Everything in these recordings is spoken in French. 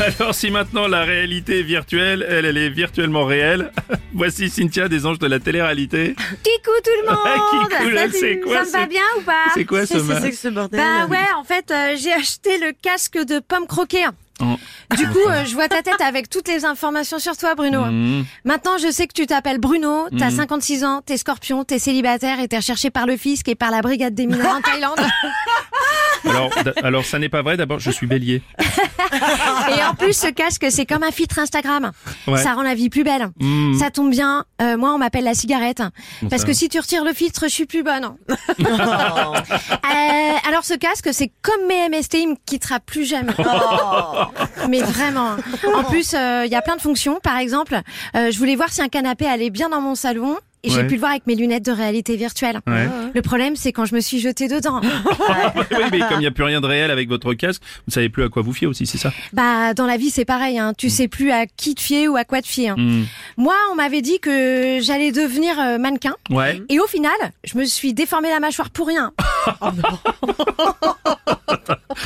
Alors si maintenant la réalité est virtuelle, elle, elle est virtuellement réelle. Voici Cynthia des anges de la télé-réalité. Kikou tout le monde Kikou, là, c'est quoi Ça me va bien ou pas C'est quoi ce que ce bordel Bah ouais, en fait, euh, j'ai acheté le casque de pomme croquée. Oh. Du coup, euh, je vois ta tête avec toutes les informations sur toi, Bruno. Mhm. Maintenant, je sais que tu t'appelles Bruno, t'as 56 ans, t'es scorpion, t'es célibataire et t'es recherché par le fisc et par la brigade des mineurs en Thaïlande. Alors, alors ça n'est pas vrai. D'abord, je suis bélier. Et en plus, ce casque, c'est comme un filtre Instagram. Ouais. Ça rend la vie plus belle. Mhm. Ça tombe bien. euh, moi, on m'appelle la cigarette. Parce ça que si tu retires le filtre, je suis plus bonne. Euh, alors, ce casque, c'est comme mes MST, il me quittera plus jamais. Mais vraiment. En plus, euh, il y a plein de fonctions. Par exemple, euh, je voulais voir si un canapé allait bien dans mon salon. Et j'ai Ouais. pu le voir avec mes lunettes de réalité virtuelle. Ouais. Le problème, c'est quand je me suis jetée dedans. oui, mais comme il n'y a plus rien de réel avec votre casque, vous savez plus à quoi vous fier aussi, c'est ça? Bah, dans la vie, c'est pareil. Hein. Tu sais plus à qui te fier ou à quoi te fier. hein. Mhm. Moi, on m'avait dit que j'allais devenir euh, mannequin. Ouais. Et au final, je me suis déformé la mâchoire pour rien.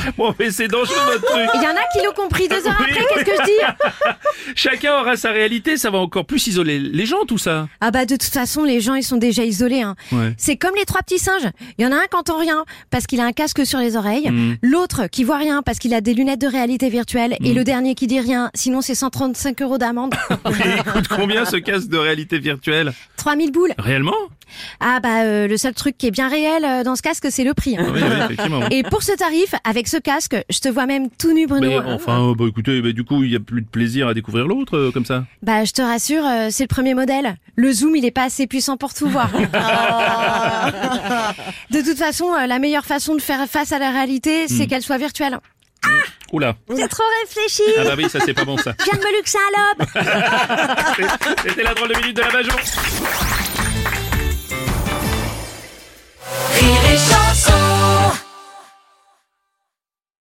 Bon, mais c'est dangereux votre truc. Il y en a qui l'ont compris deux heures Oui. après, qu'est-ce que je dis Chacun aura sa réalité, ça va encore plus isoler les gens, tout ça. Ah bah de toute façon, les gens, ils sont déjà isolés. Hein. Ouais. C'est comme les trois petits singes. Il y en a un qui entend rien parce qu'il a un casque sur les oreilles, Mm. l'autre qui voit rien parce qu'il a des lunettes de réalité virtuelle, et le dernier qui dit rien, sinon c'est 135 euros d'amende. Il coûte combien ce casque de réalité virtuelle? 3000 boules. Réellement? Ah bah euh, le seul truc qui est bien réel euh, dans ce casque, c'est le prix. hein. Oui, oui, effectivement. Et pour ce tarif, avec ce casque, je te vois même tout nu, Bruno. Mais enfin, euh, bah écoutez, bah, du coup, il y a plus de plaisir à découvrir l'autre, euh, comme ça. Bah, je te rassure, euh, c'est le premier modèle. Le zoom, il est pas assez puissant pour tout voir. de toute façon, euh, la meilleure façon de faire face à la réalité, c'est qu'elle soit virtuelle. Oula. C'est trop réfléchi. Ah bah oui, ça c'est pas bon ça. Je viens de me luxer un lobe. C'était la drôle de minute de la Bajon.